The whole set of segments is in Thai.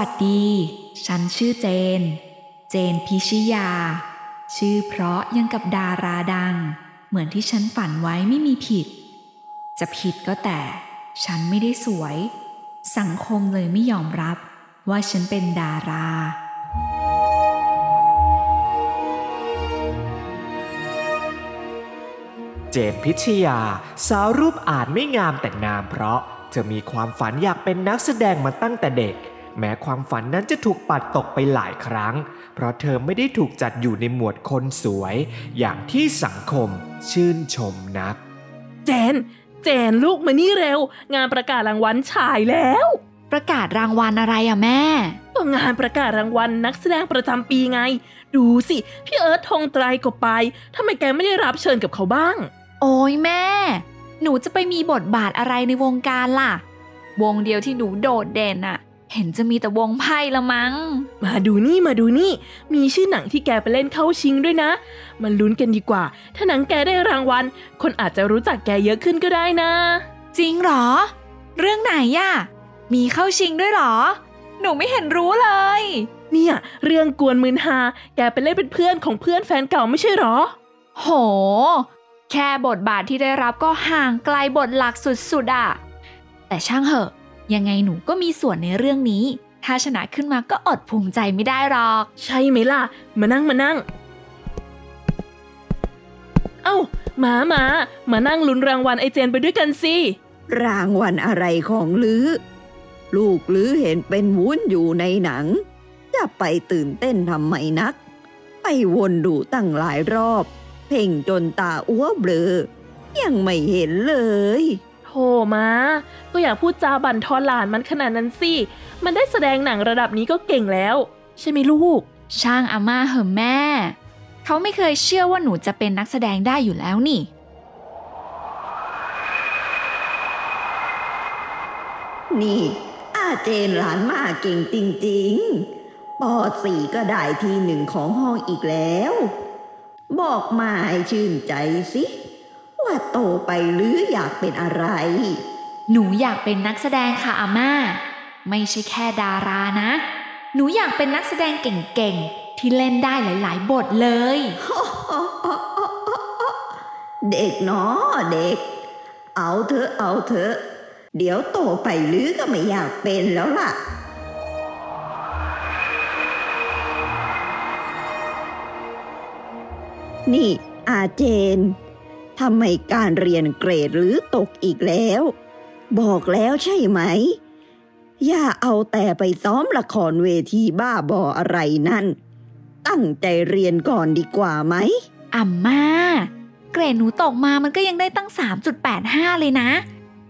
วัสดี ฉันชื่อเจน เจนพิชยา ชื่อเพราะยังกับดาราดัง เหมือนที่ฉันฝันไว้ไม่มีผิด จะผิดก็แต่ ฉันไม่ได้สวย สังคมเลยไม่ยอมรับว่าฉันเป็นดารา เจนพิชยา สาวรูปอาจไม่งามแต่งามเพราะเธอมีความฝันอยากเป็นนักแสดงมาตั้งแต่เด็ก แม้ความฝันนั้นจะถูกปัดตกไปหลายครั้ง เพราะเธอไม่ได้ถูกจัดอยู่ในหมวดคนสวย อย่างที่สังคมชื่นชมนัก เจน เจนลูกมานี่เร็ว งานประกาศรางวัลฉายแล้ว ประกาศรางวัลอะไรอะแม่ก็งานประกาศรางวัลนักแสดงประจำปีไง ดูสิ พี่เอิร์ธธงไตรก็ไปทำไมแกไม่ได้รับเชิญกับเขาบ้าง โอ้ยแม่ หนูจะไปมีบทบาทอะไรในวงการล่ะ วงเดียวที่หนูโดดเด่นอะ เห็นจะมีแต่วงไพ่ละมั้ง มาดูนี่มาดูนี่ มีชื่อหนังที่แกไปเล่นเข้าชิงด้วยนะ มันลุ้นกันดีกว่า ถ้าหนังแกได้รางวัล คนอาจจะรู้จักแกเยอะขึ้นก็ได้นะ จริงเหรอ เรื่องไหนอะมีเข้าชิงด้วยเหรอ หนูไม่เห็นรู้เลย เนี่ย เรื่องกวนมืนฮาแกไปเล่นเป็นเพื่อนของเพื่อนแฟนเก่าไม่ใช่เหรอ โห แค่บทบาทที่ได้รับก็ห่างไกลบทหลักสุดๆอะแต่ช่างเหอะ ยังไงหนูก็มีส่วนในเรื่องนี้ ถ้าชนะขึ้นมาก็อดภูมิใจไม่ได้หรอก ใช่ไหมล่ะ มานั่งมานั่ง เอ้าหมาหมามานั่งลุ้นรางวัลไอเจนไปด้วยกันสิ รางวัลอะไรของลือ ลูกลือเห็นเป็นวุ้นอยู่ในหนัง จะไปตื่นเต้นทำไมนัก ไปวนดูตั้งหลายรอบ เพ่งจนตาอ้วเบลอ ยังไม่เห็นเลย โถมาก็อย่าพูดจาบั่นทอนหลานมันขนาดนั้นสิ มันได้แสดงหนังระดับนี้ก็เก่งแล้ว ใช่ไหมลูก ช่างอาม่าเหอะแม่ เขาไม่เคยเชื่อว่าหนูจะเป็นนักแสดงได้อยู่แล้วนี่ นี่อาเจนหลานมาเก่งจริงๆปอสี่ก็ได้ทีหนึ่งของห้องอีกแล้ว บอกมาให้ชื่นใจสิ ว่าโตไปหรืออยากเป็นอะไร หนูอยากเป็นนักแสดงค่ะอาม่า ไม่ใช่แค่ดารานะ หนูอยากเป็นนักแสดงเก่งๆ ที่เล่นได้หลายๆ บทเลย เด็กเนาะเด็ก เอาเถอะเอาเถอะ เดี๋ยวโตไปหรือก็ไม่อยากเป็นแล้วล่ะนี่อาเจน ทำไมการเรียนเกรดหรือตกอีกแล้ว บอกแล้วใช่ไหม อย่าเอาแต่ไปซ้อมละครเวทีบ้าบออะไรนั่น ตั้งใจเรียนก่อนดีกว่าไหมอาม่าเกรดหนูตกมามันก็ยังได้ตั้ง 3.85 เลยนะ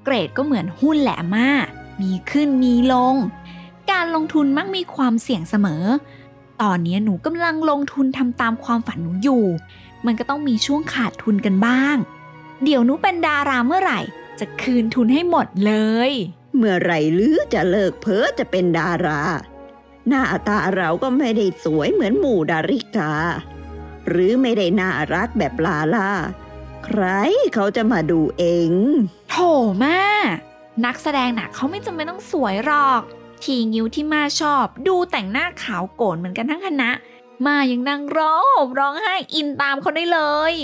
เกรดก็เหมือนหุ้นแหละม่ามีขึ้นมีลง การลงทุนมักมีความเสี่ยงเสมอ ตอนนี้หนูกำลังลงทุนทำตามความฝันหนูอยู่ มันก็ต้องมีช่วงขาดทุนกันบ้าง เดี๋ยวหนูเป็นดาราเมื่อไหร่ จะคืนทุนให้หมดเลย เมื่อไหรหรือจะเลิกเพ้อจะเป็นดารา หน้าตาเราก็ไม่ได้สวยเหมือนหมู่ดาริกา หรือไม่ได้น่ารักแบบลาล่า ใครเขาจะมาดูเองโถแม่นักแสดงน่ะเขาไม่จำเป็นต้องสวยหรอก ทีงิ้วที่มาชอบ ดูแต่งหน้าขาวโกนเหมือนกันทั้งคณะ มายังนั่งร้องห่มร้องไห้อินตามเขาได้เลย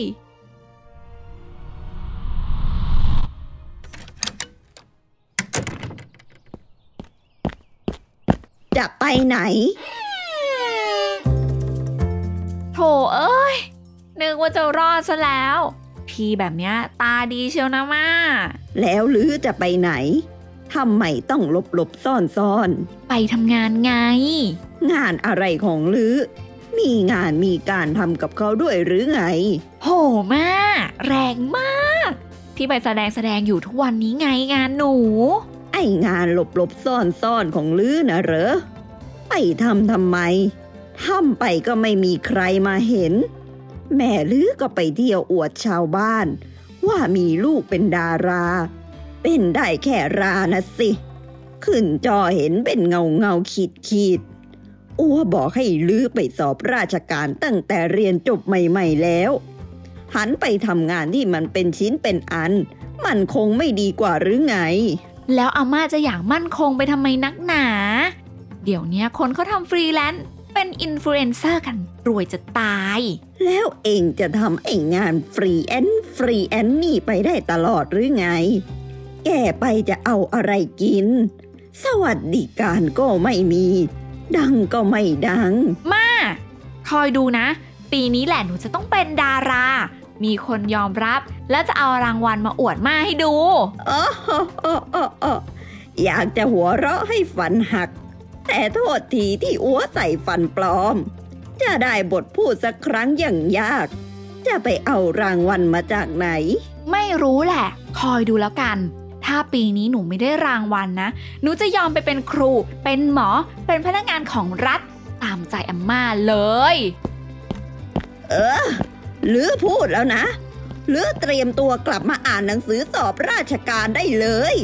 จะไปไหน โถเอ้ย นึกว่าจะรอดซะแล้ว พี่แบบเนี้ยตาดีเชียวนะมา แล้วหรือจะไปไหนทำไมต้องหลบหลบซ่อนซ่อน ไปทำงานไง งานอะไรของลือ มีงานมีการทำกับเขาด้วยหรือไง โหแม่แรงมาก ที่ไปแสดงแสดงอยู่ทุกวันนี้ไงงานหนู ไองานหลบหลบซ่อนซ่อนของลือนะเหรอ ไปทำทำไมทำไปก็ไม่มีใครมาเห็น แม่ลือก็ไปเที่ยวอวดชาวบ้าน ว่ามีลูกเป็นดารา เป็นได้แค่รานะสิ ขึ้นจอเห็นเป็นเงาเงาขีดขีด อัวบอกให้ลือไปสอบราชการตั้งแต่เรียนจบใหม่ๆแล้ว หันไปทำงานที่มันเป็นชิ้นเป็นอัน มันคงไม่ดีกว่าหรือไง แล้วอาม่าจะอยากมั่นคงไปทำไมนักหนา เดี๋ยวเนี้ยคนเขาทำฟรีแลนซ์เป็นอินฟลูเอนเซอร์กันรวยจะตาย แล้วเอ็งจะทำไอ้งานฟรีแอนฟรีแอนนี่ไปได้ตลอดหรือไง แกไปจะเอาอะไรกิน สวัสดิการก็ไม่มี ดังก็ไม่ดัง มา คอยดูนะ ปีนี้แหละหนูจะต้องเป็นดารา มีคนยอมรับ แล้วจะเอารางวัลมาอวดมาให้ดูอ๋ออ๋ออ๋ออ๋ออยากจะหัวเราะให้ฟันหัก แต่โทษทีที่อัวใส่ฟันปลอม จะได้บทพูดสักครั้งอย่างยาก จะไปเอารางวัลมาจากไหน ไม่รู้แหละ คอยดูแล้วกัน ถ้าปีนี้หนูไม่ได้รางวัลนะ หนูจะยอมไปเป็นครู เป็นหมอ เป็นพนักงานของรัฐ ตามใจอาม่าเลย เออ หรือพูดแล้วนะ หรือเตรียมตัวกลับมาอ่านหนังสือสอบราชการได้เลย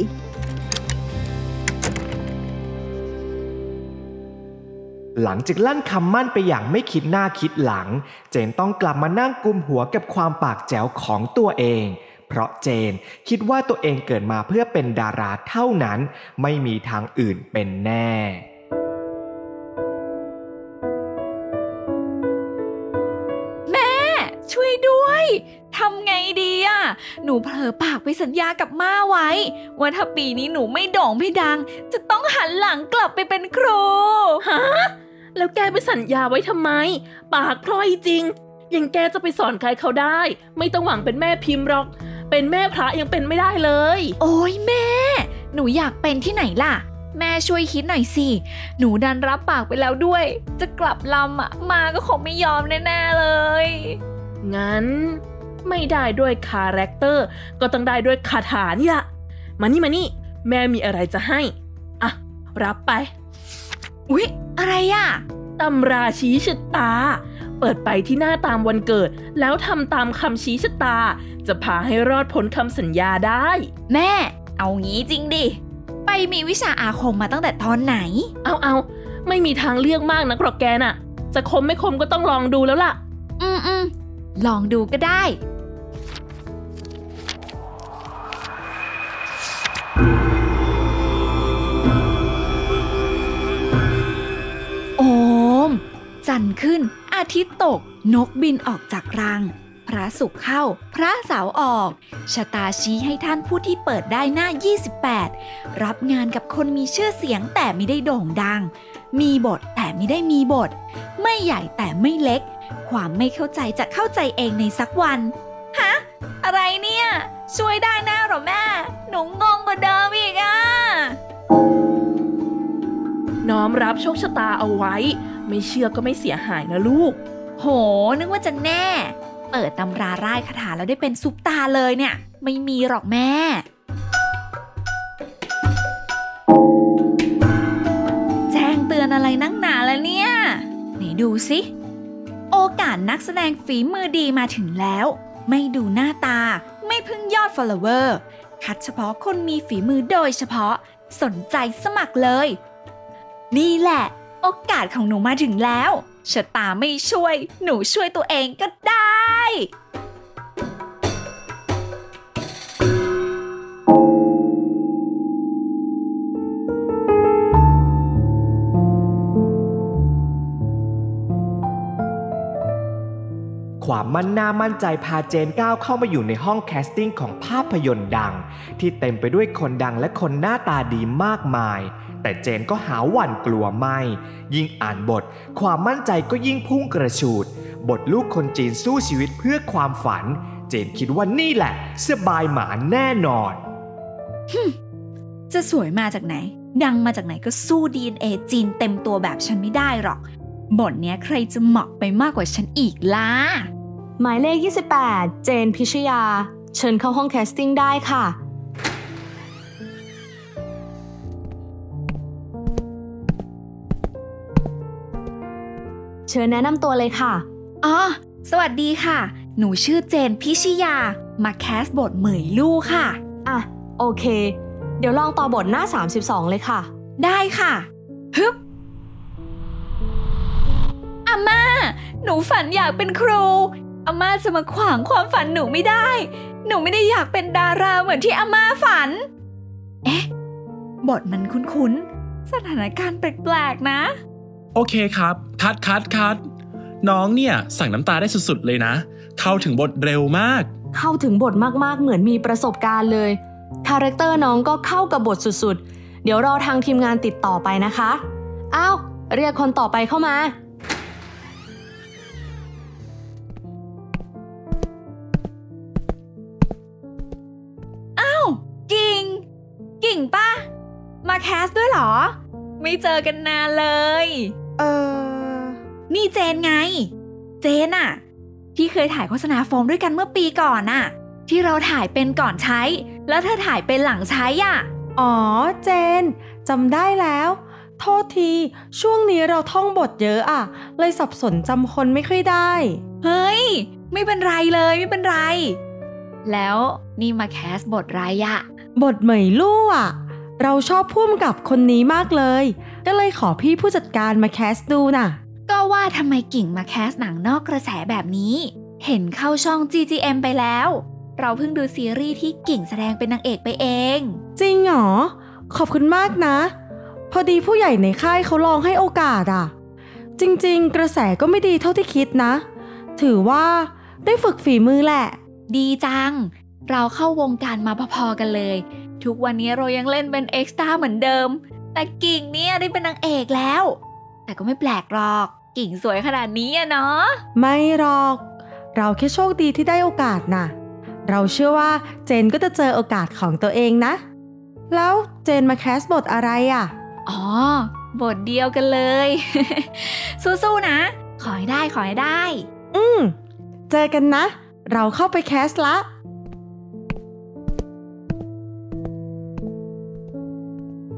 หลังจากลั่นคำมั่นไปอย่างไม่คิดหน้าคิดหลัง เจนต้องกลับมานั่งกุมหัวกับความปากแจ๋วของตัวเอง เพราะเจนคิดว่าตัวเองเกิดมาเพื่อเป็นดาราเท่านั้น ไม่มีทางอื่นเป็นแน่ช่วยด้วยทำไงดีอะหนูเผลอปากไปสัญญากับม่าไว้ ว่าถ้าปีนี้หนูไม่โด่งไม่ดัง จะต้องหันหลังกลับไปเป็นครู ฮะ แล้วแกไปสัญญาไว้ทำไม ปากพลอยจริง ยังแกจะไปสอนใครเขาได้ ไม่ต้องหวังเป็นแม่พิมพ์หรอก เป็นแม่พระยังเป็นไม่ได้เลย โอ้ยแม่ หนูอยากเป็นที่ไหนล่ะ แม่ช่วยคิดหน่อยสิ หนูดันรับปากไปแล้วด้วย จะกลับลำอาม่าก็คงไม่ยอมแน่ๆเลย งั้น ไม่ได้ด้วย character ก็ต้องได้ด้วยคาถานี่ละมานี่มานี่ แม่มีอะไรจะให้ อะ รับไป อุ๊ย อะไรอะตำราชี้ชะตา เปิดไปที่หน้าตามวันเกิด แล้วทำตามคำชี้ชะตา จะพาให้รอดพ้นคำสัญญาได้ แม่ เอางี้จริงดิ ไปมีวิชาอาคมมาตั้งแต่ตอนไหน เอาเอาไม่มีทางเลือกมากนักหรอกแกน่ะ จะคมไม่คมก็ต้องลองดูแล้วล่ะ อืมอืมลองดูก็ได้ โอม จันทร์ขึ้น อาทิตย์ตก นกบินออกจากรังพ ระศุกร์เข้า พระเสาร์ออก ชะตาชี้ให้ท่านผู้ที่เปิดได้หน้า 28 รับงานกับคนมีชื่อเสียงแต่ไม่ได้โด่งดัง มีบทแต่ไม่ได้มีบท ไม่ใหญ่แต่ไม่เล็ก ความไม่เข้าใจจะเข้าใจเองในสักวัน ฮะ อะไรเนี่ย ช่วยได้นะหรอแม่ หนูงงกว่าเดิมอีกอะน้อมรับโชคชะตาเอาไว้ ไม่เชื่อก็ไม่เสียหายนะลูก โห นึกว่าจะแน่ เปิดตำราร่ายคาถาแล้วได้เป็นซุปตาเลยเนี่ย ไม่มีหรอกแม่ แจ้งเตือนอะไรนักหนาแล้วเนี่ย ไหนดูสิ โอกาสนักแสดงฝีมือดีมาถึงแล้ว ไม่ดูหน้าตา ไม่พึ่งยอด follower คัดเฉพาะคนมีฝีมือโดยเฉพาะ สนใจสมัครเลย นี่แหละ โอกาสของหนูมาถึงแล้วชะตาไม่ช่วย หนูช่วยตัวเองก็ได้ ความมั่นหน้ามั่นใจพาเจนก้าวเข้ามาอยู่ในห้อง casting ของภาพยนตร์ดัง ที่เต็มไปด้วยคนดังและคนหน้าตาดีมากมาย แต่เจนก็หาหวั่นกลัวไม่ ยิ่งอ่านบท ความมั่นใจก็ยิ่งพุ่งกระฉูด บทลูกคนจีนสู้ชีวิตเพื่อความฝัน เจนคิดว่านี่แหละสบายหมาแน่นอน จะสวยมาจากไหน ดังมาจากไหนก็สู้ DNA จีนเต็มตัวแบบฉันไม่ได้หรอก บทเนี้ยใครจะเหมาะไปมากกว่าฉันอีกล่ะ หมายเลข 28 เจนพิชยาเชิญเข้าห้อง casting ได้ค่ะ เชิญแนะนำตัวเลยค่ะ อ๋อ สวัสดีค่ะ หนูชื่อเจนพิชยา มา cast บทเหมยลู่ค่ะ อะ โอเค เดี๋ยวลองต่อบทหน้า 32 เลยค่ะ ได้ค่ะ ฮึบอาม่า หนูฝันอยากเป็นครู อาม่าจะมาขวางความฝันหนูไม่ได้ หนูไม่ได้อยากเป็นดาราเหมือนที่อาม่าฝัน เอ๊ะ บทมันคุ้นๆ สถานการณ์แปลกๆ นะ โอเคครับ cut cut cut น้องเนี่ยสั่งน้ำตาได้สุดๆเลยนะ เข้าถึงบทเร็วมาก เข้าถึงบทมากๆเหมือนมีประสบการณ์เลย character น้องก็เข้ากับบทสุดๆ เดี๋ยวรอทางทีมงานติดต่อไปนะคะอ้าวเรียกคนต่อไปเข้ามากิ่ง กิ่งปะมาแคสด้วยเหรอ ไม่เจอกันนานเลยเออ นี่เจนไง เจนอะที่เคยถ่ายโฆษณาโฟมด้วยกันเมื่อปีก่อนอะที่เราถ่ายเป็นก่อนใช้ แล้วเธอถ่ายเป็นหลังใช้อะอ๋อ เจนจำได้แล้ว โทษที ช่วงนี้เราท่องบทเยอะอะเลยสับสนจำคนไม่ค่อยได้ เฮ้ย ไม่เป็นไรเลยไม่เป็นไร แล้วนี่มาแคสบทไรอะบทเหมยลู่อะเราชอบพุ่มกับคนนี้มากเลย ก็เลยขอพี่ผู้จัดการมาแคสดูน่ะ ก็ว่าทำไมกิ่งมาแคสหนังนอกกระแสแบบนี้ เห็นเข้าช่อง GGM ไปแล้ว เราเพิ่งดูซีรีส์ที่กิ่งแสดงเป็นนางเอกไปเอง จริงเหรอ ขอบคุณมากนะ พอดีผู้ใหญ่ในค่ายเขาลองให้โอกาสอะจริงๆ กระแสก็ไม่ดีเท่าที่คิดนะ ถือว่าได้ฝึกฝีมือแหละ ดีจัง เราเข้าวงการมาพอๆกันเลย ทุกวันนี้เรายังเล่นเป็นเอ็กซ์ตร้าเหมือนเดิม แต่กิ่งเนี่ยได้เป็นนางเอกแล้ว แต่ก็ไม่แปลกหรอก กิ่งสวยขนาดนี้อะเนาะ ไม่หรอก เราแค่โชคดีที่ได้โอกาสน่ะ เราเชื่อว่าเจนก็จะเจอโอกาสของตัวเองนะ แล้วเจนมาแคสบทอะไรอะ อ๋อบทเดียวกันเลย สู้ๆนะ ขอให้ได้ขอให้ได้ อืม เจอกันนะ เราเข้าไปแคสละ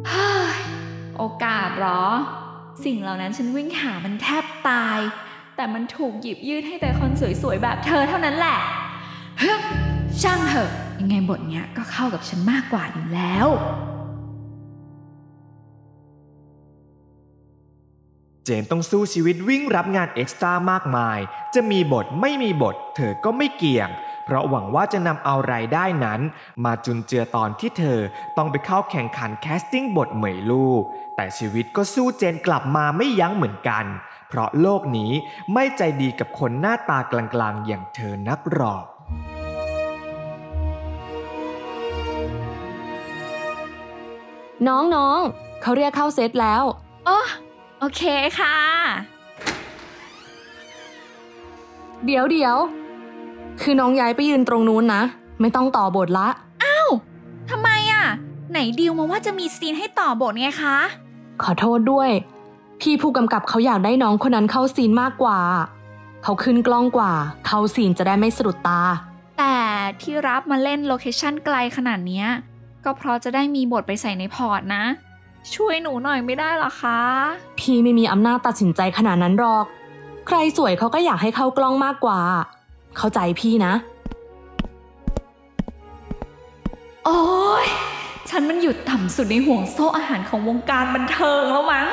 เฮ้ยโอกาสเหรอ สิ่งเหล่านั้นฉันวิ่งหามันแทบตาย แต่มันถูกหยิบยื่นให้แต่คนสวยๆแบบเธอเท่านั้นแหละฮึมช่างเถอะ ยังไงบทเนี้ยก็เข้ากับฉันมากกว่าอยู่แล้ว เจนต้องสู้ชีวิตวิ่งรับงานเอ็กซ์ตร้ามากมาย จะมีบทไม่มีบท เธอก็ไม่เกี่ยง เพราะหวังว่าจะนำเอารายได้นั้น มาจุนเจือตอนที่เธอต้องไปเข้าแข่งขันแคสติ้งบทเหมยลูก แต่ชีวิตก็สู้เจนกลับมาไม่ยั้งเหมือนกัน เพราะโลกนี้ไม่ใจดีกับคนหน้าตากลางๆ อย่างเธอนักหรอกน้องๆ เขาเรียกเข้าเซตแล้วโอ้โอเคค่ะ เดี๋ยวเดี๋ยว คือน้องย้ายไปยืนตรงนู้นนะ ไม่ต้องต่อบทละทำไมอะ ไหนดิวมาว่าจะมี scene ให้ต่อบทไงคะ ขอโทษด้วย พี่ผู้กำกับเขาอยากได้น้องคนนั้นเข้า scene มากกว่า เขาขึ้นกล้องกว่า เข้า scene จะได้ไม่สะดุดตา แต่ที่รับมาเล่น location ไกลขนาดเนี้ยก็เพราะจะได้มีบทไปใส่ใน port นะ ช่วยหนูหน่อยไม่ได้หรอคะ พี่ไม่มีอำนาจตัดสินใจขนาดนั้นหรอก ใครสวยเขาก็อยากให้เข้ากล้องมากกว่า เข้าใจพี่นะ โอ้ยฉันมันอยู่ต่ำสุดในห่วงโซ่อาหารของวงการบันเทิงแล้วมั้ง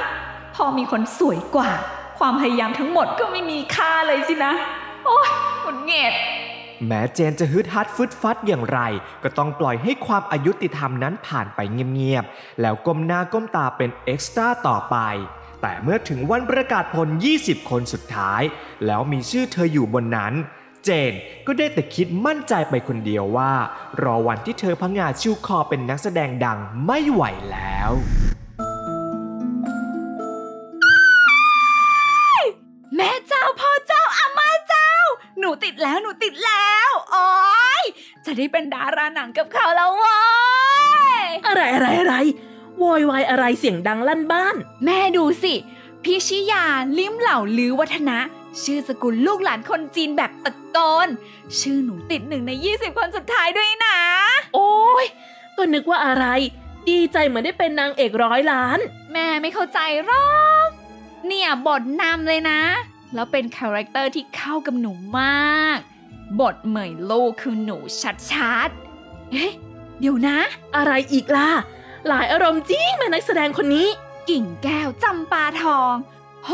พอมีคนสวยกว่า ความพยายามทั้งหมดก็ไม่มีค่าเลยสินะ โอ้ยหงุดหงิดแม้เจนจะฮึดฮัดฟึดฟัดอย่างไร ก็ต้องปล่อยให้ความอายุติธรรมนั้นผ่านไปเงียบๆ แล้วก้มหน้าก้มตาเป็นเอ็กซ์ตร้าต่อไป แต่เมื่อถึงวันประกาศผล 20 คนสุดท้าย แล้วมีชื่อเธออยู่บนนั้นเจนก็ได้แต่คิดมั่นใจไปคนเดียวว่า รอวันที่เธอพังงาดชิวคอเป็นนักแสดงดังไม่ไหวแล้วแม่เจ้าพ่อเจ้าอาม่าเจ้า หนูติดแล้วหนูติดแล้วโอ้ยจะได้เป็นดาราหนังกับเขาแล้วเว้ยอะไรอะไรอะไรโวยวายอะไรเสียงดังลั่นบ้าน แม่ดูสิพี่ชิยาลิ้มเหล่าลือวัฒนะ ชื่อสกุลลูกหลานคนจีนแบบตะโกน ชื่อหนูติดหนึ่งใน 20 คนสุดท้ายด้วยนะ โอ้ยก็นึกว่าอะไร ดีใจเหมือนได้เป็นนางเอกร้อยล้าน แม่ไม่เข้าใจหรอกเนี่ยบทนำเลยนะ แล้วเป็น character ที่เข้ากับหนูมาก บทเหมยลูกคือหนูชัดๆเอ๊ะเดี๋ยวนะ อะไรอีกล่ะ หลายอารมณ์จริงแม่นักแสดงคนนี้ กิ่งแก้วจำปาทอง โห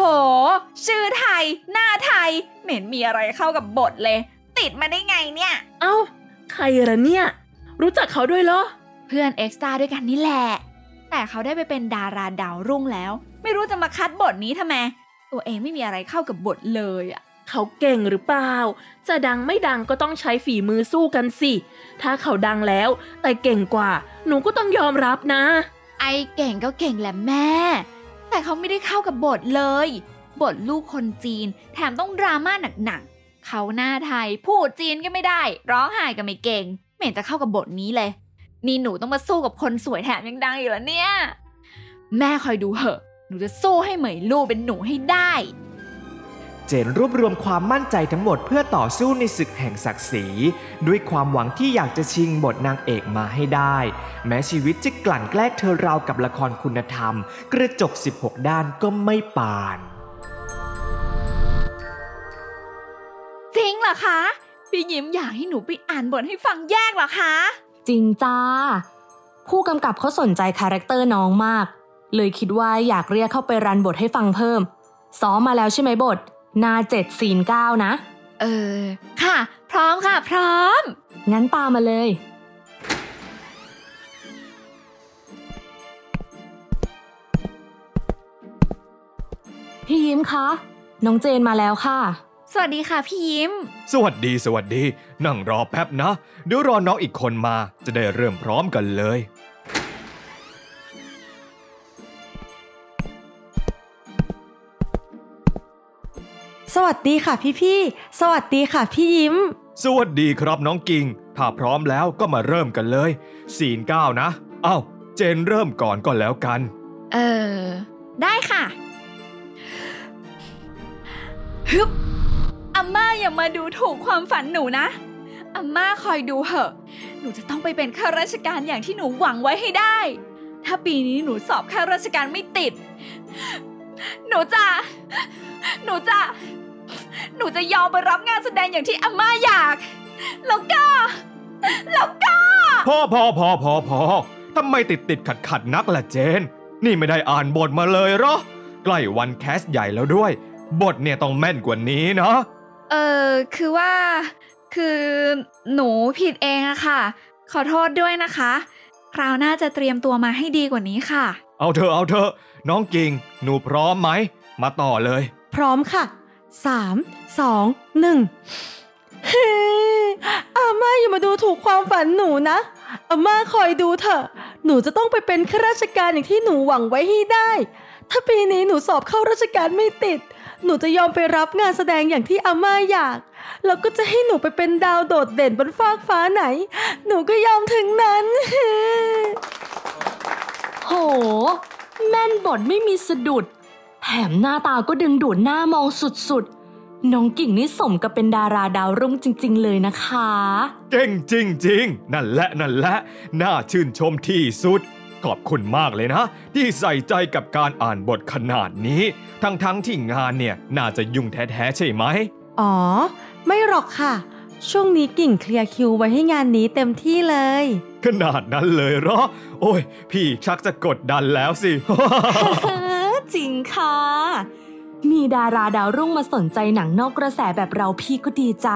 ชื่อไทย หน้าไทย เหม็นมีอะไรเข้ากับบทเลย ติดมาได้ไงเนี่ย เอ้า ใครละเนี่ย รู้จักเขาด้วยเหรอ เพื่อนเอ็กซ์ตร้าด้วยกันนี่แหละ แต่เขาได้ไปเป็นดาราดาวรุ่งแล้ว ไม่รู้จะมาคัดบทนี้ทำไม ตัวเองไม่มีอะไรเข้ากับบทเลยอะเขาเก่งหรือเปล่า จะดังไม่ดังก็ต้องใช้ฝีมือสู้กันสิ ถ้าเขาดังแล้ว แต่เก่งกว่า หนูก็ต้องยอมรับนะ ไอเก่งก็เก่งแหละแม่ แต่เขาไม่ได้เข้ากับบทเลย บทลูกคนจีน แถมต้องดราม่าหนักๆเขาหน้าไทย พูดจีนก็ไม่ได้ ร้องไห้ก็ไม่เก่ง ไม่เห็นจะเข้ากับบทนี้เลย นี่หนูต้องมาสู้กับคนสวยแถมยังดังอยู่แล้วเนี่ย แม่คอยดูเหอะ หนูจะสู้ให้เหมยลู่เป็นหนูให้ได้ เจนรวบรวมความมั่นใจทั้งหมดเพื่อต่อสู้ในศึกแห่งศักดิ์ศรี ด้วยความหวังที่อยากจะชิงบทนางเอกมาให้ได้ แม้ชีวิตจะกลั่นแกล้งเธอราวกับละครคุณธรรม กระจก 16 ด้านก็ไม่ปาน จริงเหรอคะ พี่ยิ้มอยากให้หนูไปอ่านบทให้ฟังแยกเหรอคะ จริงจ้า ผู้กำกับเขาสนใจ character น้องมาก เลยคิดว่าอยากเรียกเข้าไป run บทให้ฟังเพิ่ม ซ้อมมาแล้วใช่ไหมบท หน้าเจ็ดซีนเก้านะ เออ ค่ะ พร้อมค่ะ พร้อม งั้นตามมาเลย พี่ยิ้มคะ น้องเจนมาแล้วค่ะ สวัสดีค่ะพี่ยิ้ม สวัสดีสวัสดี นั่งรอแป๊บนะ เดี๋ยวรอน้องอีกคนมา จะได้เริ่มพร้อมกันเลย สวัสดีค่ะพี่ๆสวัสดีค่ะพี่ยิ้ม สวัสดีครับน้องกิง ถ้าพร้อมแล้วก็มาเริ่มกันเลยซีนเก้านะเอ้าเจนเริ่มก่อนก็แล้วกัน เออ ได้ค่ะฮึบอาม่าอย่ามาดูถูกความฝันหนูนะอาม่าคอยดูเหอะ หนูจะต้องไปเป็นข้าราชการอย่างที่หนูหวังไว้ให้ได้ ถ้าปีนี้หนูสอบข้าราชการไม่ติด หนูจะ หนูจะ หนูจะยอมไปรับงานแสดงอย่างที่อาม่าอยาก แล้วก็ แล้วก็ พอพอพอพอพอทำไมติดติดขัดขัดนักล่ะเจน นี่ไม่ได้อ่านบทมาเลยเหรอ ใกล้วันแคสใหญ่แล้วด้วย บทเนี่ยต้องแม่นกว่านี้นะเออคือว่า คือหนูผิดเองอะค่ะ ขอโทษด้วยนะคะ คราวหน้าจะเตรียมตัวมาให้ดีกว่านี้ค่ะ เอาเถอะเอาเถอะน้องกิง หนูพร้อมไหม มาต่อเลยพ ร้อมค่ะสามสองหนึ่งอาม่าอย่ามาดูถูกความฝันหนูนะ อาม่าคอยดูเถอะ หนูจะต้องไปเป็นข้าราชการอย่างที่หนูหวังไว้ให้ได้ ถ้าปีนี้หนูสอบเข้าราชการไม่ติด หนูจะยอมไปรับงานแสดงอย่างที่อาม่าอยาก แล้วก็จะให้หนูไปเป็นดาวโดดเด่นบนฟากฟ้าไหน หนูก็ยอมถึงนั้น โห แม่นบทไม่มีสะดุด แถมหน้าตาก็ดึงดูดหน้ามองสุดๆ น้องกิ่งนี่สมกับเป็นดาราดาวรุ่งจริง ๆ เลยนะคะ เก่งจริง ๆ นั่นแหละนั่นแหละ น่าชื่นชมที่สุด ขอบคุณมากเลยนะ ที่ใส่ใจกับการอ่านบทขนาดนี้ ทั้งๆที่งานเนี่ยน่าจะยุ่งแท้ๆใช่ไหม อ๋อ ไม่หรอกค่ะ ช่วงนี้กิ่งเคลียร์คิวไว้ให้งานนี้เต็มที่เลยขนาดนั้นเลยเหรอ โอ้ย พี่ชักจะกดดันแล้วสิ จริงค่ะ มีดาราดาวรุ่งมาสนใจหนังนอกกระแสแบบเราพี่ก็ดีใจ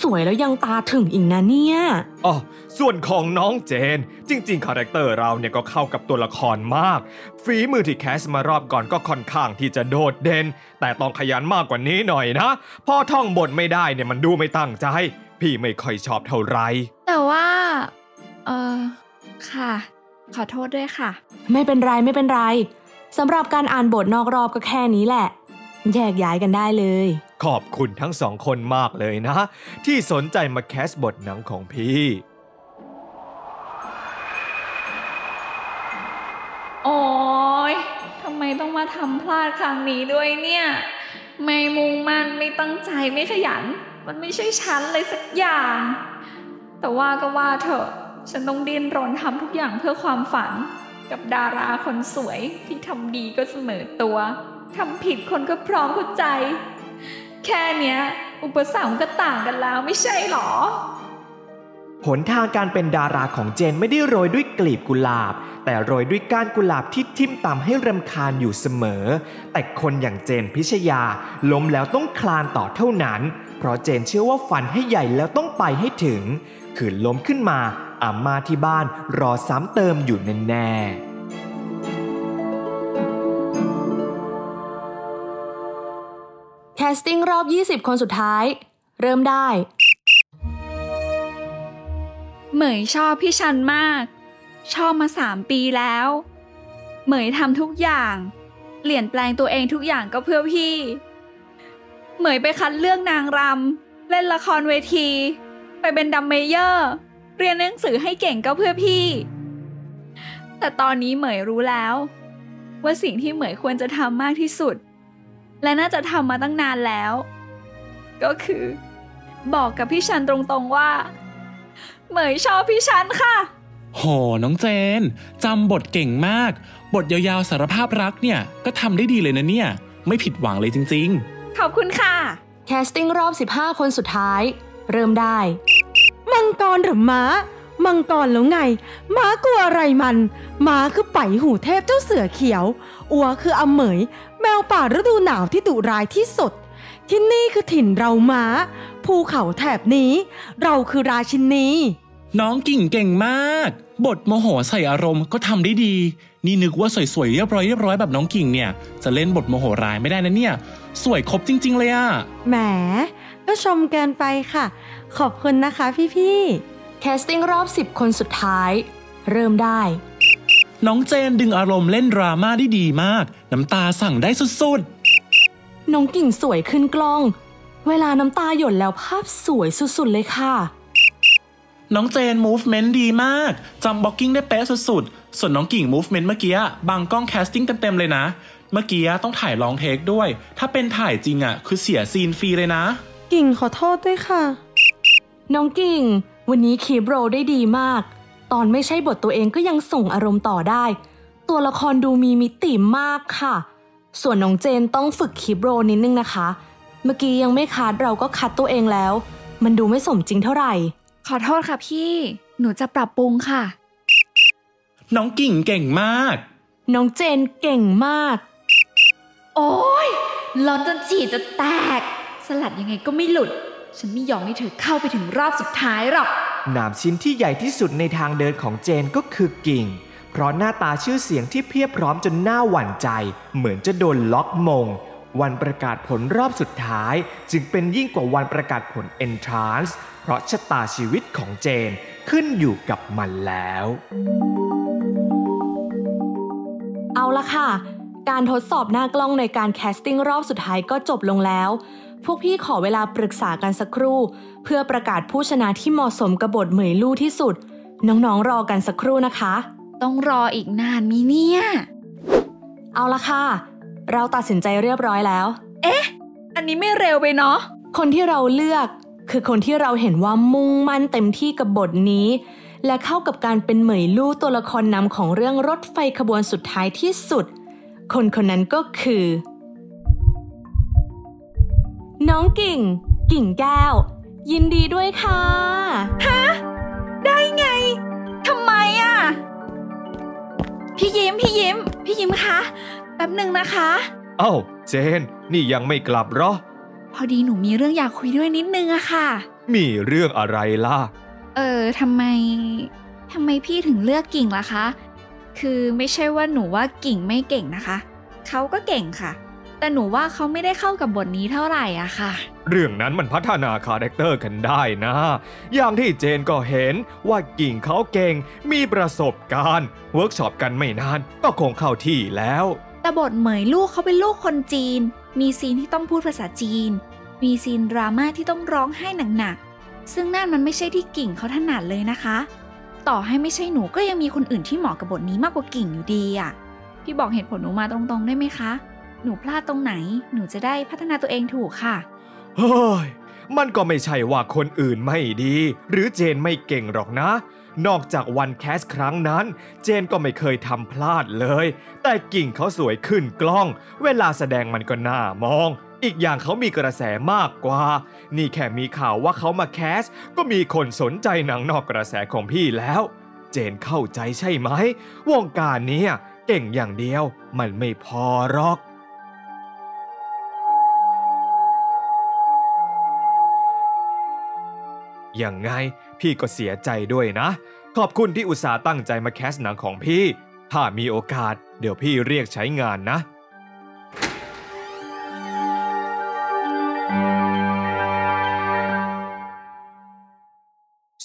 สวยแล้วยังตาถึงอีกนะเนี่ยอ๋อส่วนของน้องเจน จริง ๆ character เราเนี่ยก็เข้ากับตัวละครมาก ฝีมือที่ cast มารอบก่อนก็ค่อนข้างที่จะโดดเด่น แต่ต้องขยันมากกว่านี้หน่อยนะ พอท่องบทไม่ได้เนี่ยมันดูไม่ตั้งใจ พี่ไม่ค่อยชอบเท่าไหร่แต่ว่า เออค่ะ ขอโทษด้วยค่ะ ไม่เป็นไรไม่เป็นไร สำหรับการอ่านบทนอกรอบก็แค่นี้แหละ แยกย้ายกันได้เลย ขอบคุณทั้งสองคนมากเลยนะ ที่สนใจมาแคสบทหนังของพี่ โอ้ยทำไมต้องมาทำพลาดครั้งนี้ด้วยเนี่ย ไม่มุ่งมั่นไม่ตั้งใจไม่ขยัน มันไม่ใช่ฉันเลยสักอย่าง แต่ว่าก็ว่าเถอะ ฉันต้องดิ้นรนทำทุกอย่างเพื่อความฝัน กับดาราคนสวยที่ทำดีก็เสมอตัวทำผิดคนก็พร้อมเข้าใจ แค่เนี้ย อุปสรรคก็ต่างกันแล้วไม่ใช่หรอ หนทางการเป็นดาราของเจนไม่ได้โรยด้วยกลีบกุหลาบ แต่โรยด้วยก้านกุหลาบที่ทิ่มตำให้รำคาญอยู่เสมอ แต่คนอย่างเจนพิชยาล้มแล้วต้องคลานต่อเท่านั้น เพราะเจนเชื่อว่าฝันให้ใหญ่แล้วต้องไปให้ถึง ขืนล้มขึ้นมา อาม่าที่บ้านรอซ้ำเติมอยู่แน่ๆแคสติ้งรอบ 20 คนสุดท้าย เริ่มได้ เหมยชอบพี่ชันมาก ชอบมาสามปีแล้ว เหมยทำทุกอย่าง เปลี่ยนแปลงตัวเองทุกอย่างก็เพื่อพี่ เหมยไปคัดเลือกนางรำเล่นละครเวที ไปเป็นดรัมเมเยอร์ เรียนหนังสือให้เก่งก็เพื่อพี่ แต่ตอนนี้เหมยรู้แล้ว ว่าสิ่งที่เหมยควรจะทำมากที่สุด และน่าจะทำมาตั้งนานแล้ว ก็คือ บอกกับพี่ชันตรงๆว่า เหมยชอบพี่ชันค่ะโหน้องเจนจำบทเก่งมาก บทยาวๆสารภาพรักเนี่ย ก็ทำได้ดีเลยนะเนี่ย ไม่ผิดหวังเลยจริงขอบคุณค่ะ casting รอบ 15 คนสุดท้าย เริ่มได้ มังกรหรือม้า มังกรแล้วไง ม้ากลัวอะไรมัน อั๊วคือไป๋หู่เทพเจ้าเสือเขียว อั๊วคืออาเหมย แมวป่าฤดูหนาวที่ดุร้ายที่สุด ที่นี่คือถิ่นเราม้า ภูเขาแถบนี้ เราคือราชินีๆน้องกิ่งเก่งมาก บทโมโหใส่อารมณ์ก็ทำได้ดี นี่นึกว่าสวยๆเรียบร้อยเรียบร้อยแบบน้องกิ่งเนี่ย จะเล่นบทโมโหร้ายไม่ได้นะเนี่ย สวยครบจริง ๆ เลยอะแหม ก็ชมเกินไปค่ะ ขอบคุณนะคะพี่ๆ แคสติ้งรอบ 10 คนสุดท้าย เริ่มได้ น้องเจนดึงอารมณ์เล่นดราม่าได้ดีมาก น้ำตาสั่งได้สุดๆ น้องกิ่งสวยขึ้นกล้อง เวลาน้ำตาหยดแล้วภาพสวยสุดๆเลยค่ะ น้องเจน movement ดีมาก จำ blocking ได้เป๊ะสุดๆ ส่วนน้องกิ่ง movement เมื่อกี้บางกล้อง casting เต็มๆเลยนะ เมื่อกี้ต้องถ่ายลองเทคด้วย ถ้าเป็นถ่ายจริงอะ คือเสียซีนฟรีเลยนะ กิ่งขอโทษด้วยค่ะ น้องกิ่ง วันนี้คีบโรลได้ดีมาก ตอนไม่ใช่บทตัวเองก็ยังส่งอารมณ์ต่อได้ ตัวละครดูมีมิติมากค่ะ ส่วนน้องเจนต้องฝึกคีบโรลนิดนึงนะคะ เมื่อกี้ยังไม่คัดเราก็คัดตัวเองแล้ว มันดูไม่สมจริงเท่าไหร่ ขอโทษค่ะพี่ หนูจะปรับปรุงค่ะ น้องกิ่งเก่งมาก น้องเจนเก่งมาก โอ้ยร้อนจนฉี่จะแตก สลัดยังไงก็ไม่หลุด ฉันไม่ยอมให้เธอเข้าไปถึงรอบสุดท้ายหรอก หนามชิ้นที่ใหญ่ที่สุดในทางเดินของเจนก็คือกิ่ง เพราะหน้าตาชื่อเสียงที่เพียบพร้อมจนน่าหวั่นใจ เหมือนจะโดนล็อกมง วันประกาศผลรอบสุดท้าย จึงเป็นยิ่งกว่าวันประกาศผล Entrance เพราะชะตาชีวิตของเจนขึ้นอยู่กับมันแล้ว เอาละค่ะ การทดสอบหน้ากล้องในการ casting รอบสุดท้ายก็จบลงแล้ว พวกพี่ขอเวลาปรึกษากันสักครู่ เพื่อประกาศผู้ชนะที่เหมาะสมกับบทเหมยลู่ที่สุด น้องๆรอกันสักครู่นะคะ ต้องรออีกนานมีเนี่ย เอาละค่ะ เราตัดสินใจเรียบร้อยแล้วอันนี้ไม่เร็วไปเนาะคนที่เราเลือกคือคนที่เราเห็นว่ามุ่งมั่นเต็มที่กับบทนี้ และเข้ากับการเป็นเหมยลู่ตัวละครนำของเรื่องรถไฟขบวนสุดท้ายที่สุด คนคนนั้นก็คือ น้องกิ่ง กิ่งแก้ว ยินดีด้วยค่ะได้ไง ทำไมอะพี่ยิ้ม พี่ยิ้ม พี่ยิ้มคะ แป๊บหนึ่งนะคะ เอ้า เจน นี่ยังไม่กลับเหรอ พอดีหนูมีเรื่องอยากคุยด้วยนิดนึงอะค่ะ มีเรื่องอะไรล่ะ เออทำไมทำไมพี่ถึงเลือกกิ่งล่ะคะ คือไม่ใช่ว่าหนูว่ากิ่งไม่เก่งนะคะ เขาก็เก่งค่ะ แต่หนูว่าเขาไม่ได้เข้ากับบทนี้เท่าไหร่อะค่ะ เรื่องนั้นมันพัฒนา character กันได้นะ อย่างที่เจนก็เห็นว่ากิ่งเขาเก่ง มีประสบการณ์ เวิร์กช็อปกันไม่นานก็คงเข้าที่แล้ว แต่บทเหมยลูกเขาเป็นลูกคนจีน มีซีนที่ต้องพูดภาษาจีน มีซีนดราม่าที่ต้องร้องไห้หนักๆ ซึ่งนั่นมันไม่ใช่ที่กิ่งเขาถนัดเลยนะคะ ต่อให้ไม่ใช่หนูก็ยังมีคนอื่นที่เหมาะกับบทนี้มากกว่ากิ่งอยู่ดีอะพี่บอกเหตุผลหนูมาตรงๆได้ไหมคะ หนูพลาดตรงไหน หนูจะได้พัฒนาตัวเองถูกค่ะ เฮ้ย มันก็ไม่ใช่ว่าคนอื่นไม่ดี หรือเจนไม่เก่งหรอกนะ นอกจากวันแคสครั้งนั้น เจนก็ไม่เคยทำพลาดเลย แต่กิ่งเขาสวยขึ้นกล้อง เวลาแสดงมันก็น่ามองอีกอย่างเขามีกระแสมากกว่า นี่แค่มีข่าวว่าเขามาแคส ก็มีคนสนใจหนังนอกกระแสของพี่แล้ว เจนเข้าใจใช่ไหม วงการนี้เก่งอย่างเดียว มันไม่พอหรอก ยังไงพี่ก็เสียใจด้วยนะ ขอบคุณที่อุตส่าห์ตั้งใจมาแคสหนังของพี่ ถ้ามีโอกาส เดี๋ยวพี่เรียกใช้งานนะ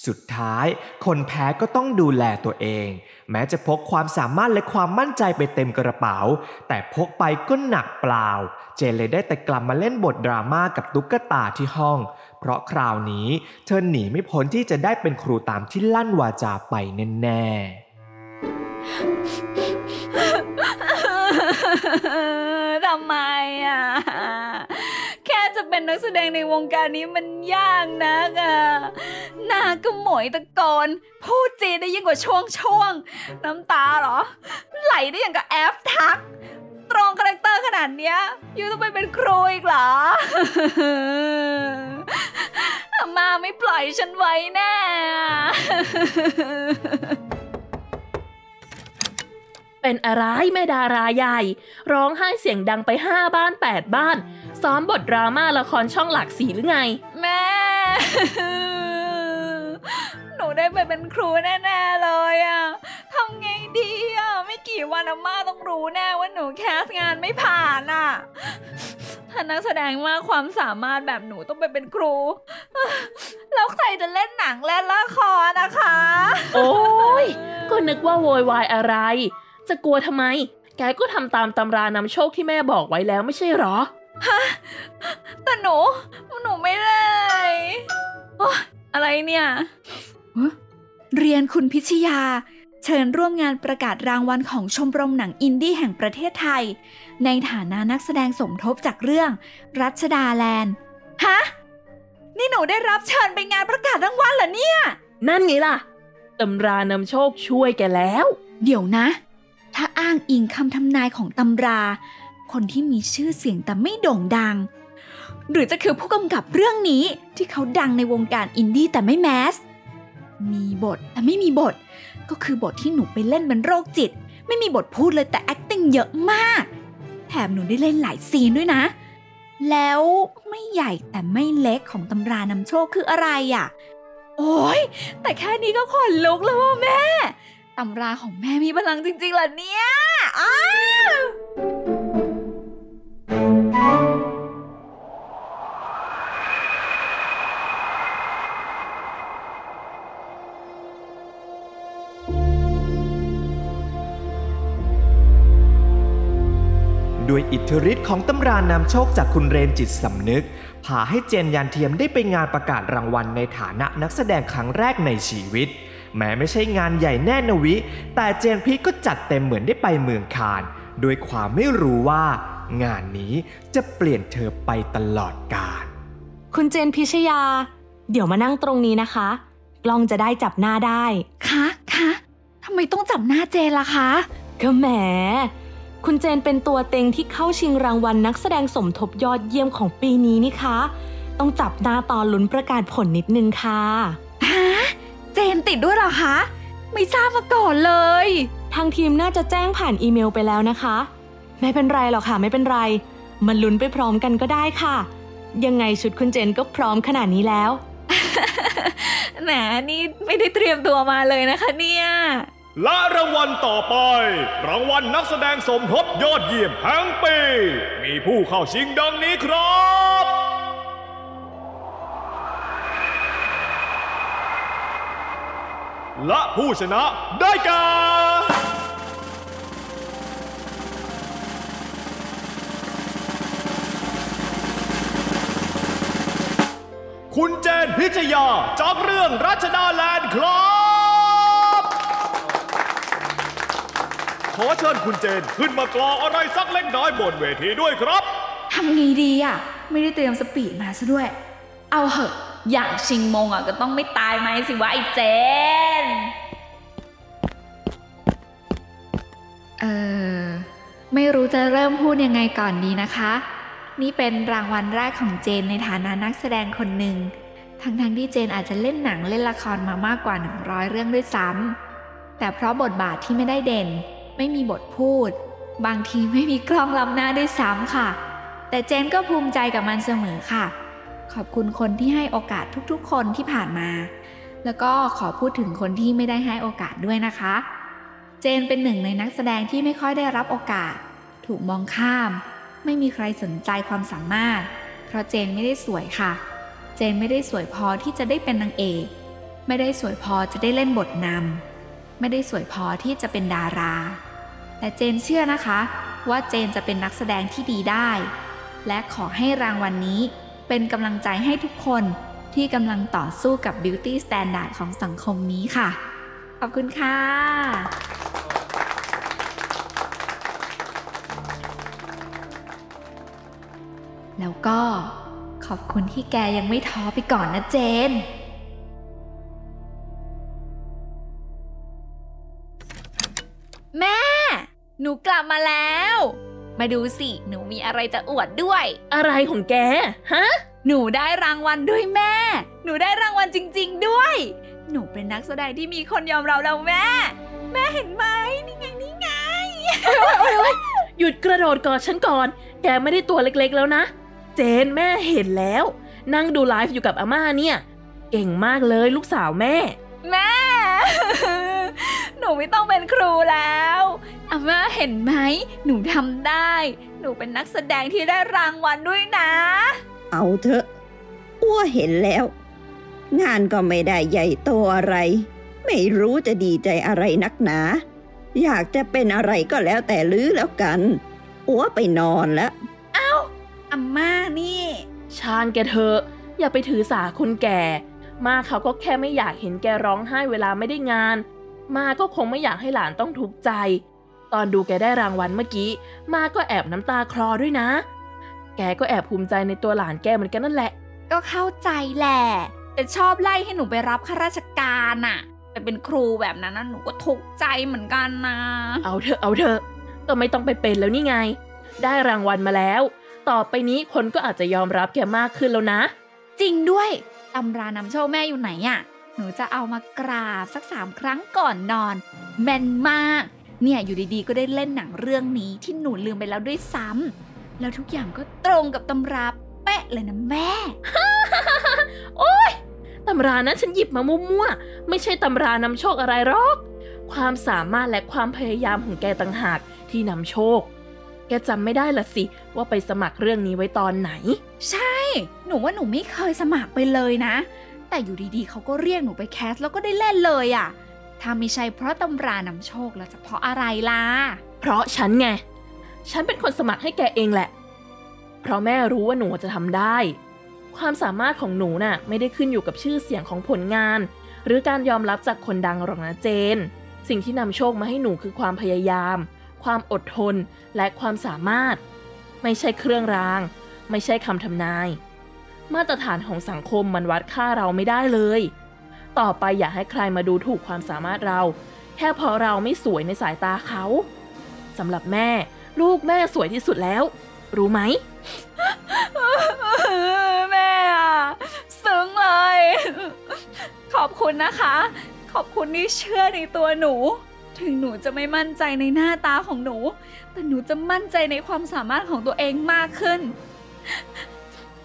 สุดท้าย คนแพ้ก็ต้องดูแลตัวเอง แม้จะพกความสามารถและความมั่นใจไปเต็มกระเป๋า แต่พกไปก็หนักเปล่า เจนเลยได้แต่กลับมาเล่นบทดราม่ากับตุ๊กตาที่ห้อง เพราะคราวนี้เธอหนีไม่พ้นที่จะได้เป็นครูตามที่ลั่นวาจาไปแน่ๆทำไมอะ แค่จะเป็นนัก แสดงในวงการนี้มันยากนักอะหน้าก็หมวยตะโกนพูดจีนได้ยิ่งกว่าช่วงช่วง น้ำตาเหรอ ไหลได้อย่างกับแอฟทัก ตรง character ขนาดเนี้ยยังต้องไปเป็นครูอีกเหรอมาไม่ปล่อยฉันไว้แน่เป็นอะไรแม่ดาราใหญ่ ร้องไห้เสียงดังไปห้าบ้านแปดบ้าน ซ้อมบทดราม่าละครช่องหลักสีหรือไง แม่ หนูได้ไปเป็นครูแน่ๆเลยอะทำไงดีอะไม่กี่วันอาม่าต้องรู้แน่ว่าหนูแคสงานไม่ผ่านอะถ้านักแสดงมากความสามารถแบบหนูต้องไปเป็นครู แล้วใครจะเล่นหนังเล่นละครนะคะ โอ้ยก็นึกว่าโวยวายอะไร จะกลัวทำไม แกก็ทำตามตำรานำโชคที่แม่บอกไว้แล้วไม่ใช่หรอ แต่หนูหนูไม่ได้โอ๊ยอะไรเนี่ยฮะเรียนคุณพิชยา เชิญร่วมงานประกาศรางวัลของชมรมหนังอินดี้แห่งประเทศไทย ในฐานะนักแสดงสมทบจากเรื่อง รัชดาแลนด์ฮะนี่หนูได้รับเชิญไปงานประกาศรางวัลเหรอเนี่ย นั่นไงล่ะตำรานำโชคช่วยแกแล้ว เดี๋ยวนะ ถ้าอ้างอิงคำทำนายของตำรา คนที่มีชื่อเสียงแต่ไม่โด่งดัง หรือจะคือผู้กำกับเรื่องนี้ที่เขาดังในวงการอินดี้แต่ไม่ mass มีบทแต่ไม่มีบท ก็คือบทที่หนูไปเล่นเป็นโรคจิต ไม่มีบทพูดเลยแต่ acting เยอะมาก แถมหนูได้เล่นหลายซีนด้วยนะ แล้วไม่ใหญ่แต่ไม่เล็กของตำรานำโชคคืออะไรอะ โอ้ยแต่แค่นี้ก็ขนลุกแล้วว่าแม่ตำราของแม่มีพลังจริงๆเหรอเนี่ยอ้าว ด้วยอิทธิฤทธิ์ของตำรานำโชคจากคุณเรนจิตสำนึกพาให้เจนยันเทียมได้ไปงานประกาศรางวัลในฐานะนักแสดงครั้งแรกในชีวิต แม้ไม่ใช่งานใหญ่แน่นวิ แต่เจนพีก็จัดเต็มเหมือนได้ไปเมืองคานด้วยความไม่รู้ว่า งานนี้จะเปลี่ยนเธอไปตลอดกาลคุณเจนพิชยา เดี๋ยวมานั่งตรงนี้นะคะ กล้องจะได้จับหน้าได้ คะคะทำไมต้องจับหน้าเจนล่ะคะก็แหม คุณเจนเป็นตัวเต็งที่เข้าชิงรางวัลนักแสดงสมทบยอดเยี่ยมของปีนี้นี่คะ ต้องจับหน้าตอนลุ้นประกาศผลนิดนึงค่ะฮะเจนติดด้วยเหรอคะ ไม่ทราบมาก่อนเลย ทางทีมน่าจะแจ้งผ่านอีเมลไปแล้วนะคะ ไม่เป็นไรหรอกค่ะไม่เป็นไรมาลุ้นไปพร้อมกันก็ได้ค่ะ ยังไงชุดคุณเจนก็พร้อมขนาดนี้แล้ว แหมนี่ไม่ได้เตรียมตัวมาเลยนะคะเนี่ย และรางวัลต่อไป รางวัลนักแสดงสมทบยอดเยี่ยมแห่งปี มีผู้เข้าชิงดังนี้ครับ และผู้ชนะได้แก่คุณเจนพิชยาจากเรื่องรัชดาแลนด์ครับ อเชิญคุณเจน ขึ้นมากล่าวอะไรสักเล็กน้อยบนเวทีด้วยครับ ทำไงดีอะ ไม่ได้เตรียมสปีดมาซะด้วย เอาเหอะ อยากชิงมงอะก็ต้องไม่ตายไหมสิวะไอ้เจน เออ ไม่รู้จะเริ่มพูดยังไงก่อนดีนะคะ นี่เป็นรางวัลแรกของเจนในฐานะนักแสดงคนหนึ่ง ทั้งๆที่เจนอาจจะเล่นหนังเล่นละครมามากกว่า 100 เรื่องด้วยซ้ำแต่เพราะบทบาทที่ไม่ได้เด่น ไม่มีบทพูด บางทีไม่มีกล้องล้ำหน้าด้วยซ้ำค่ะ แต่เจนก็ภูมิใจกับมันเสมอค่ะ ขอบคุณคนที่ให้โอกาสทุกๆ คนที่ผ่านมา แล้วก็ขอพูดถึงคนที่ไม่ได้ให้โอกาสด้วยนะคะ เจนเป็นหนึ่งในนักแสดงที่ไม่ค่อยได้รับโอกาส ถูกมองข้าม ไม่มีใครสนใจความสามารถ เพราะเจนไม่ได้สวยค่ะ เจนไม่ได้สวยพอที่จะได้เป็นนางเอก ไม่ได้สวยพอจะได้เล่นบทนำไม่ได้สวยพอที่จะเป็นดารา แต่เจนเชื่อนะคะ ว่าเจนจะเป็นนักแสดงที่ดีได้ และขอให้รางวัลนนี้เป็นกำลังใจให้ทุกคนที่กำลังต่อสู้กับ Beauty Standard ของสังคมนี้ค่ะ ขอบคุณค่ะ แล้วก็ขอบคุณที่แกยังไม่ท้อไปก่อนนะเจน มาแล้ว มาดูสิ หนูมีอะไรจะอวดด้วย อะไรของแก ฮะ หนูได้รางวัลด้วยแม่ หนูได้รางวัลจริง ๆ ด้วย หนูเป็นนักแสดงที่มีคนยอมเราแล้วแม่ แม่เห็นไหมนี่ไงนี่ไงหยุดกระโดดกอดฉันก่อน แกไม่ได้ตัวเล็กๆแล้วนะ เจนแม่เห็นแล้ว นั่งดูไลฟ์อยู่กับอาม่าเนี่ย เก่งมากเลยลูกสาวแม่ แม่ หนูไม่ต้องเป็นครูแล้ว อาม่าเห็นไหม หนูทำได้ หนูเป็นนักแสดงที่ได้รางวัลด้วยนะ เอาเถอะ อ้วเห็นแล้ว งานก็ไม่ได้ใหญ่โตอะไร ไม่รู้จะดีใจอะไรนักหนา อยากจะเป็นอะไรก็แล้วแต่ลือแล้วกัน อ้วไปนอนแล้วอาม่านี่ ชางแกเถอะ อย่าไปถือสาคนแก่ มาเขาก็แค่ไม่อยากเห็นแกร้องไห้เวลาไม่ได้งาน มาก็คงไม่อยากให้หลานต้องทุกข์ใจ ตอนดูแกได้รางวัลเมื่อกี้ มาก็แอบน้ำตาคลอด้วยนะ แกก็แอบภูมิใจในตัวหลานแกเหมือนกันนั่นแหละ ก็เข้าใจแหละ แต่ชอบไล่ให้หนูไปรับข้าราชการน่ะไปเป็นครูแบบนั้นนะหนูก็ทุกข์ใจเหมือนกันนะ เอาเถอะเอาเถอะก็ไม่ต้องไปเป็นแล้วนี่ไง ได้รางวัลมาแล้ว ต่อไปนี้คนก็อาจจะยอมรับแกมากขึ้นแล้วนะ จริงด้วยตำรานำโชคแม่อยู่ไหนอะ่ะ หนูจะเอามากราบสักสามครั้งก่อนนอน แม่นมาก เนี่ยอยู่ดีๆ ก็ได้เล่นหนังเรื่องนี้ที่หนูลืมไปแล้วด้วยซ้ำแล้วทุกอย่างก็ตรงกับตำราเป๊ะเลยนะแม่ โอ๊ยตำรานั้นฉันหยิบมามั่วๆ ไม่ใช่ตำรานำโชคอะไรหรอก ความสามารถและความพยายามของแกต่างหากที่นำโชค แกจำไม่ได้ละสิ ว่าไปสมัครเรื่องนี้ไว้ตอนไหน ใช่ หนูว่าหนูไม่เคยสมัครไปเลยนะ แต่อยู่ดีๆ เขาก็เรียกหนูไปแคสแล้วก็ได้เล่นเลยอะ่ะ ถ้าไม่ใช่เพราะตำรานำโชคแล้วจะเพราะอะไรล่ะ เพราะฉันไง ฉันเป็นคนสมัครให้แกเองแหละ เพราะแม่รู้ว่าหนูจะทำได้ ความสามารถของหนูน่ะ ไม่ได้ขึ้นอยู่กับชื่อเสียงของผลงาน หรือการยอมรับจากคนดังหรอกนะเจน สิ่งที่นำโชคมาให้หนูคือความพยายาม ความอดทน และความสามารถ ไม่ใช่เครื่องราง ไม่ใช่คำทำนาย มาตรฐานของสังคมมันวัดค่าเราไม่ได้เลย ต่อไปอย่าให้ใครมาดูถูกความสามารถเรา แค่เพราะเราไม่สวยในสายตาเขาสำหรับแม่ ลูกแม่สวยที่สุดแล้ว รู้ไหมแม่อะซึ้งเลย ขอบคุณนะคะ ขอบคุณที่เชื่อในตัวหนู ถึงหนูจะไม่มั่นใจในหน้าตาของหนู แต่หนูจะมั่นใจในความสามารถของตัวเองมากขึ้น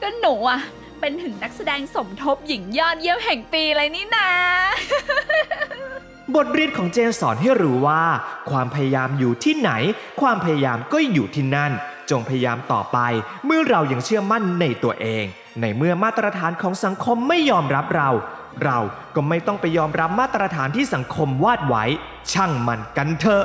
ก็หนูอะ เป็นถึงนักแสดงสมทบหญิงยอดเยี่ยมแห่งปีเลยนี่นาบทเรียนของเจนสอนให้รู้ว่า ความพยายามอยู่ที่ไหน ความพยายามก็อยู่ที่นั่น จงพยายามต่อไป เมื่อเรายังเชื่อมั่นในตัวเอง ในเมื่อมาตรฐานของสังคมไม่ยอมรับเรา เราก็ไม่ต้องไปยอมรับมาตรฐานที่สังคมวาดไว้ ช่างมันกันเถอะ